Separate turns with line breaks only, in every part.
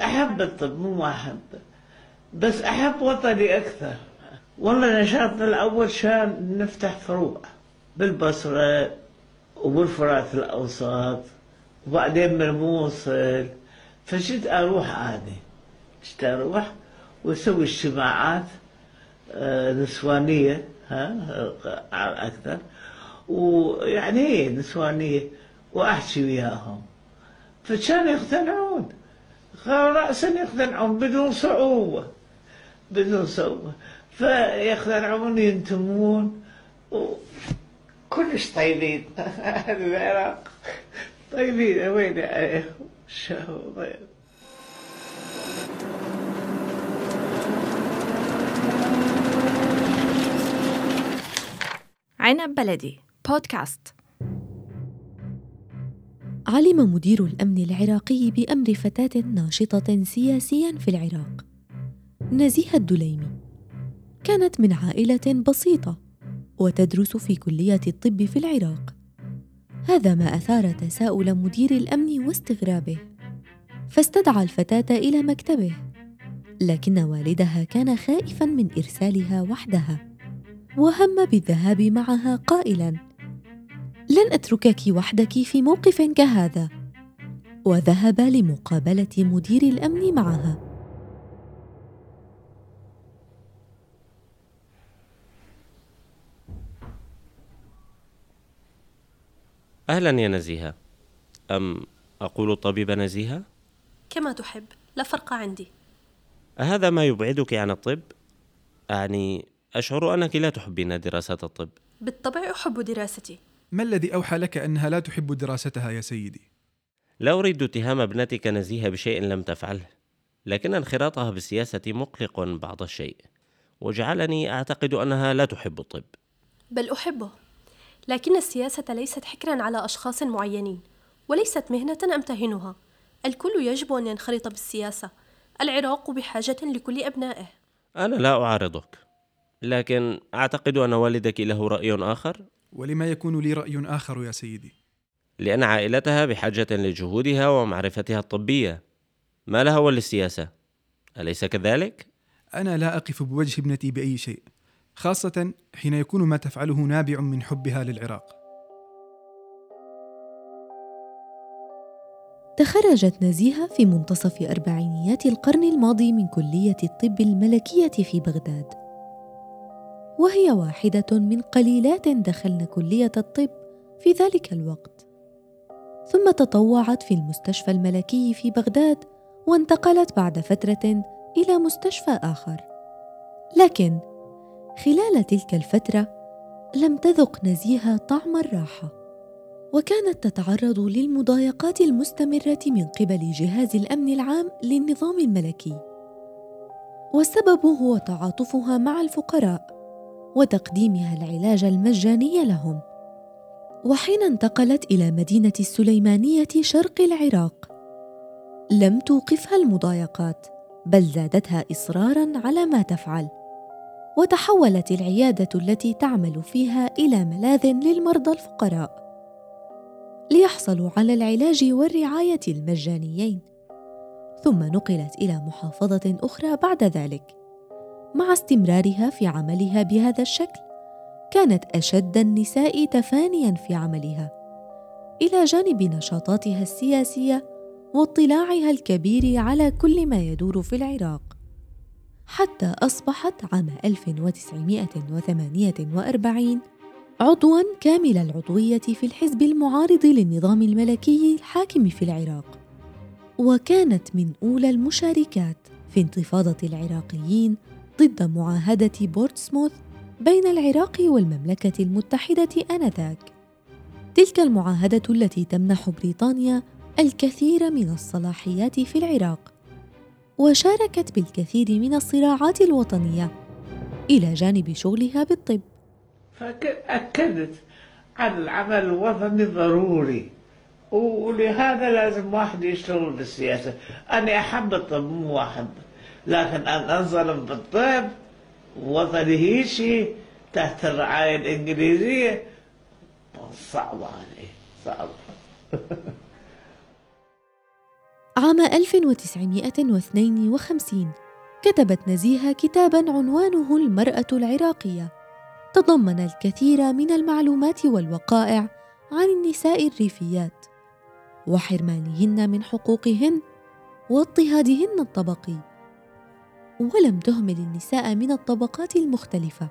أحب الطب مو ما أحب. بس أحب وطني أكثر. والله نشاطنا الأول كان نفتح فروع بالبصرة وبالفرات الأوسط وبعدين بالموصل. فشت أروح أنا شت أروح وأسوي اجتماعات آه، نسوانية ها أكثر. ويعني هي نسوانية؟ وأحكي وياهم. فكانوا يقتنعون. رأسا يقتنعون بدون صعوبة بدون صعوبة. فيقتنعون ينتمون كلش طيبين. أهل العراق. طيبين وين شو طيب
عنب بلدي بودكاست
علم مدير الأمن العراقي بأمر فتاة ناشطة سياسيا في العراق نزيهة الدليمي. كانت من عائلة بسيطة وتدرس في كلية الطب في العراق. هذا ما أثار تساؤل مدير الأمن واستغرابه. فاستدعى الفتاة إلى مكتبه لكن والدها كان خائفا من إرسالها وحدها وهم بالذهاب معها قائلا لن أتركك وحدك في موقف كهذا. وذهب لمقابلة مدير الأمن معها.
أهلا يا نزيهة. أم أقول الطبيبة نزيهة؟
كما تحب. لا فرق عندي.
أهذا ما يبعدك عن الطب؟ أعني أشعر أنك لا تحبين دراسة الطب.
بالطبع أحب دراستي.
ما الذي أوحى لك أنها لا تحب دراستها يا سيدي؟
لا أريد اتهام ابنتك نزيهة بشيء لم تفعله لكن انخراطها بالسياسة مقلق بعض الشيء وجعلني أعتقد أنها لا تحب الطب.
بل أحبه لكن السياسة ليست حكرا على أشخاص معينين وليست مهنة أمتهنها الكل يجب أن ينخرط بالسياسة العراق بحاجة لكل أبنائه.
أنا لا أعارضك لكن أعتقد أن والدك له رأي آخر.
ولما يكون لي رأي آخر يا سيدي؟
لأن عائلتها بحاجة لجهودها ومعرفتها الطبية ما لها وللسياسة أليس كذلك؟
أنا لا أقف بوجه ابنتي بأي شيء خاصة حين يكون ما تفعله نابع من حبها للعراق
تخرجت نزيهة في منتصف أربعينيات القرن الماضي من كلية الطب الملكية في بغداد وهي واحدة من قليلات دخلن كلية الطب في ذلك الوقت. ثم تطوعت في المستشفى الملكي في بغداد وانتقلت بعد فترة إلى مستشفى آخر. لكن خلال تلك الفترة لم تذق نزيهة طعم الراحة وكانت تتعرض للمضايقات المستمرة من قبل جهاز الأمن العام للنظام الملكي. والسبب هو تعاطفها مع الفقراء. وتقديمها العلاج المجاني لهم. وحين انتقلت إلى مدينة السليمانية شرق العراق لم توقفها المضايقات بل زادتها إصرارا على ما تفعل وتحولت العيادة التي تعمل فيها إلى ملاذ للمرضى الفقراء. ليحصلوا على العلاج والرعاية المجانيين. ثم نقلت إلى محافظة أخرى بعد ذلك. مع استمرارها في عملها بهذا الشكل. كانت أشد النساء تفانيا في عملها. إلى جانب نشاطاتها السياسية واطلاعها الكبير على كل ما يدور في العراق. حتى أصبحت عام 1948 عضوا كامل العضوية في الحزب المعارض للنظام الملكي الحاكم في العراق. وكانت من أولى المشاركات في انتفاضة العراقيين ضد معاهدة بورتسموث بين العراق والمملكة المتحدة آنذاك. تلك المعاهدة التي تمنح بريطانيا الكثير من الصلاحيات في العراق، وشاركت بالكثير من الصراعات الوطنية إلى جانب شغلها بالطب.
فأكدت على العمل الوطني ضروري ولهذا لازم واحد يشتغل بالسياسة أنا أحب الطب مو أحب لكن أن أنظلم بالطب وطني شيء تحت الرعاية الإنجليزية صعب عليه صعب
عام 1952 كتبت نزيهة كتابا عنوانه المرأة العراقية. تضمن الكثير من المعلومات والوقائع عن النساء الريفيات وحرمانهن من حقوقهن واضطهادهن الطبقي. ولم تهمل النساء من الطبقات المختلفة.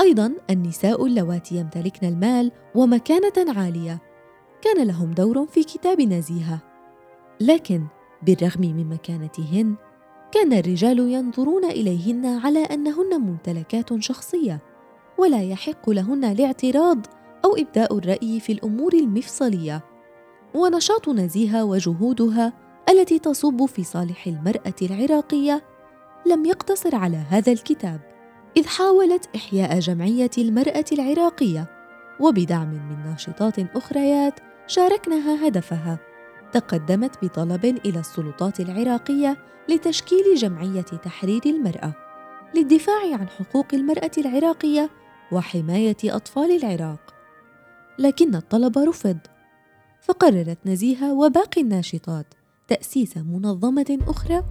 أيضا النساء اللواتي يمتلكن المال ومكانة عالية. كان لهم دور في كتاب نزيهة. لكن بالرغم من مكانتهن كان الرجال ينظرون إليهن على أنهن ممتلكات شخصية ولا يحق لهن الاعتراض أو إبداء الرأي في الأمور المفصلية. ونشاط نزيهة وجهودها التي تصب في صالح المرأة العراقية لم يقتصر على هذا الكتاب إذ حاولت إحياء جمعية المرأة العراقية وبدعم من ناشطات أخريات شاركنها هدفها. تقدمت بطلب إلى السلطات العراقية لتشكيل جمعية تحرير المرأة للدفاع عن حقوق المرأة العراقية وحماية أطفال العراق. لكن الطلب رفض فقررت نزيهة وباقي الناشطات تأسيس منظمة أخرى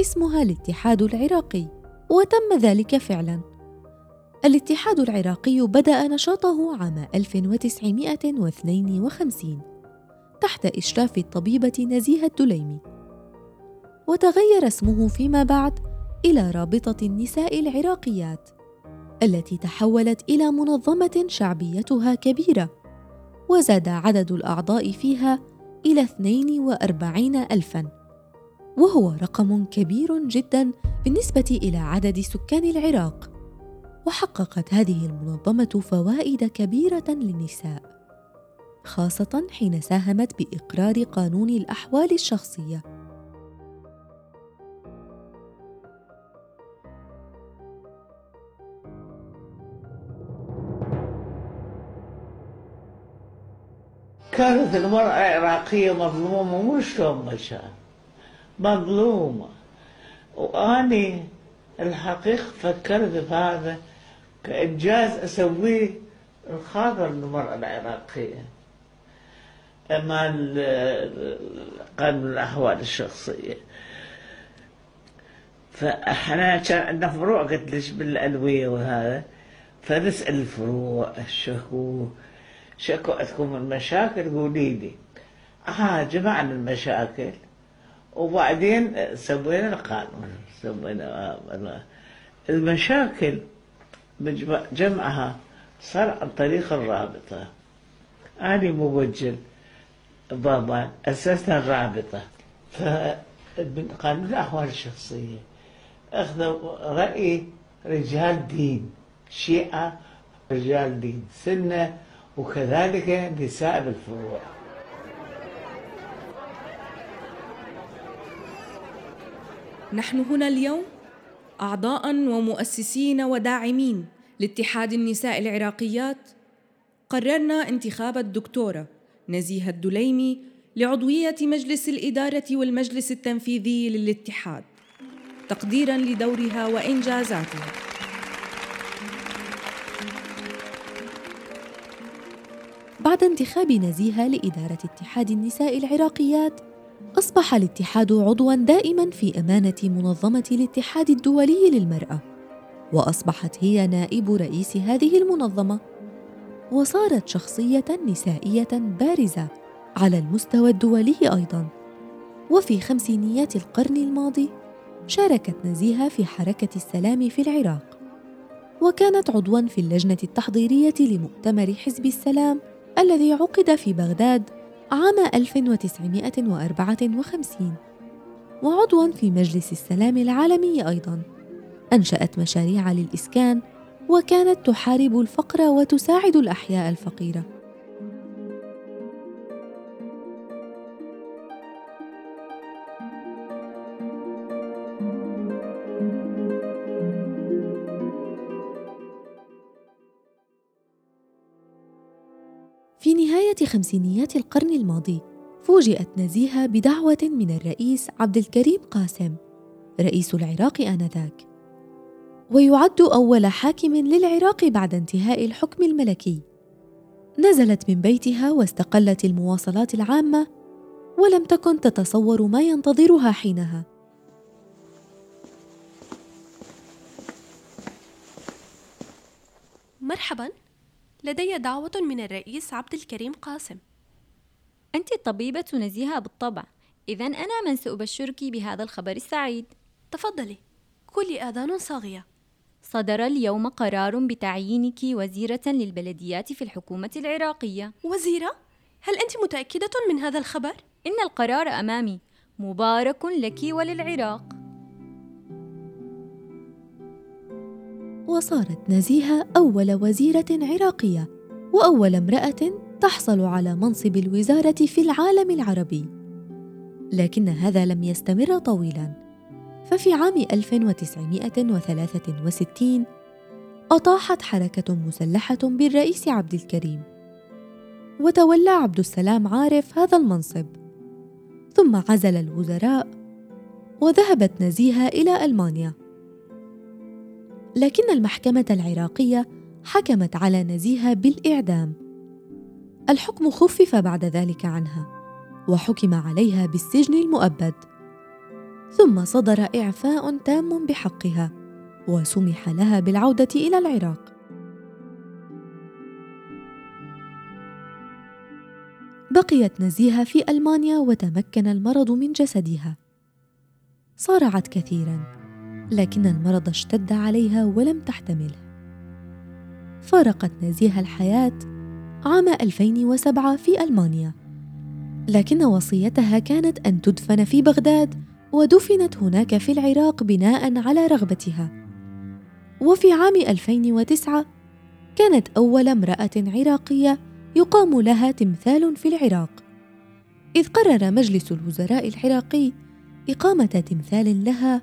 اسمها الاتحاد العراقي وتم ذلك فعلا. الاتحاد العراقي بدأ نشاطه عام 1952 تحت إشراف الطبيبة نزيهة الدليمي. وتغير اسمه فيما بعد إلى رابطة النساء العراقيات التي تحولت إلى منظمة شعبيتها كبيرة وزاد عدد الأعضاء فيها إلى 42 ألفاً. وهو رقم كبير جدا بالنسبة إلى عدد سكان العراق. وحققت هذه المنظمة فوائد كبيرة للنساء خاصة حين ساهمت بإقرار قانون الأحوال الشخصية.
كانت المرأة العراقية مظلومة مش شاء مظلومة. وأني الحقيقة فكرت بهذا كإنجاز أسويه الخاطر المرأة العراقية. أمام قانون الأحوال الشخصية. فإحنا كان عندنا فروع قلت ليش بالأدوية وهذا؟ فنسأل الفروع شكو شكو عندكم المشاكل؟ قولي لي. ها جمعنا المشاكل. وبعدين سوينا القانون سوينا المشاكل جمعها صار عن طريق الرابطة. أنا موجل بابا أسسنا الرابطة. فقانون الأحوال الشخصية أخذوا رأي رجال دين شيعة رجال دين سنة وكذلك نساء بالفروع.
نحن هنا اليوم أعضاء ومؤسسين وداعمين لاتحاد النساء العراقيات. قررنا انتخاب الدكتورة نزيهه الدليمي لعضوية مجلس الإدارة والمجلس التنفيذي للاتحاد تقديرا لدورها وإنجازاتها.
بعد انتخاب نزيهة لإدارة اتحاد النساء العراقيات أصبح الاتحاد عضواً دائماً في أمانة منظمة الاتحاد الدولي للمرأة، وأصبحت هي نائب رئيس هذه المنظمة، وصارت شخصية نسائية بارزة على المستوى الدولي أيضاً. وفي خمسينيات القرن الماضي شاركت نزيهة في حركة السلام في العراق، وكانت عضواً في اللجنة التحضيرية لمؤتمر حزب السلام الذي عقد في بغداد عام 1954 وعضوا في مجلس السلام العالمي أيضا. أنشأت مشاريع للإسكان وكانت تحارب الفقر وتساعد الأحياء الفقيرة. خمسينيات القرن الماضي فوجئت نزيهة بدعوة من الرئيس عبد الكريم قاسم رئيس العراق آنذاك. ويعد أول حاكم للعراق بعد انتهاء الحكم الملكي. نزلت من بيتها واستقلت المواصلات العامة ولم تكن تتصور ما ينتظرها حينها.
مرحبا. لدي دعوة من الرئيس عبد الكريم قاسم.
أنت الطبيبة نزيهة بالطبع إذا أنا من سأبشرك بهذا الخبر السعيد.
تفضلي. كلي آذان صاغية.
صدر اليوم قرار بتعيينك وزيرة للبلديات في الحكومة العراقية.
وزيرة؟ هل أنت متأكدة من هذا الخبر؟
إن القرار أمامي مبارك لك وللعراق.
وصارت نزيهة أول وزيرة عراقية وأول امرأة تحصل على منصب الوزارة في العالم العربي. لكن هذا لم يستمر طويلاً. ففي عام 1963 أطاحت حركة مسلحة بالرئيس عبد الكريم. وتولى عبد السلام عارف هذا المنصب. ثم عزل الوزراء وذهبت نزيهة إلى ألمانيا. لكن المحكمة العراقية حكمت على نزيهة بالإعدام. الحكم خفف بعد ذلك عنها وحكم عليها بالسجن المؤبد. ثم صدر إعفاء تام بحقها وسمح لها بالعودة إلى العراق. بقيت نزيهة في ألمانيا وتمكن المرض من جسدها. صارعت كثيرا لكن المرض اشتد عليها ولم تحتمله فارقت نزيهة الحياة عام 2007 في ألمانيا لكن وصيتها كانت أن تدفن في بغداد ودفنت هناك في العراق بناء على رغبتها. وفي عام 2009 كانت أول امرأة عراقية يقام لها تمثال في العراق. إذ قرر مجلس الوزراء العراقي إقامة تمثال لها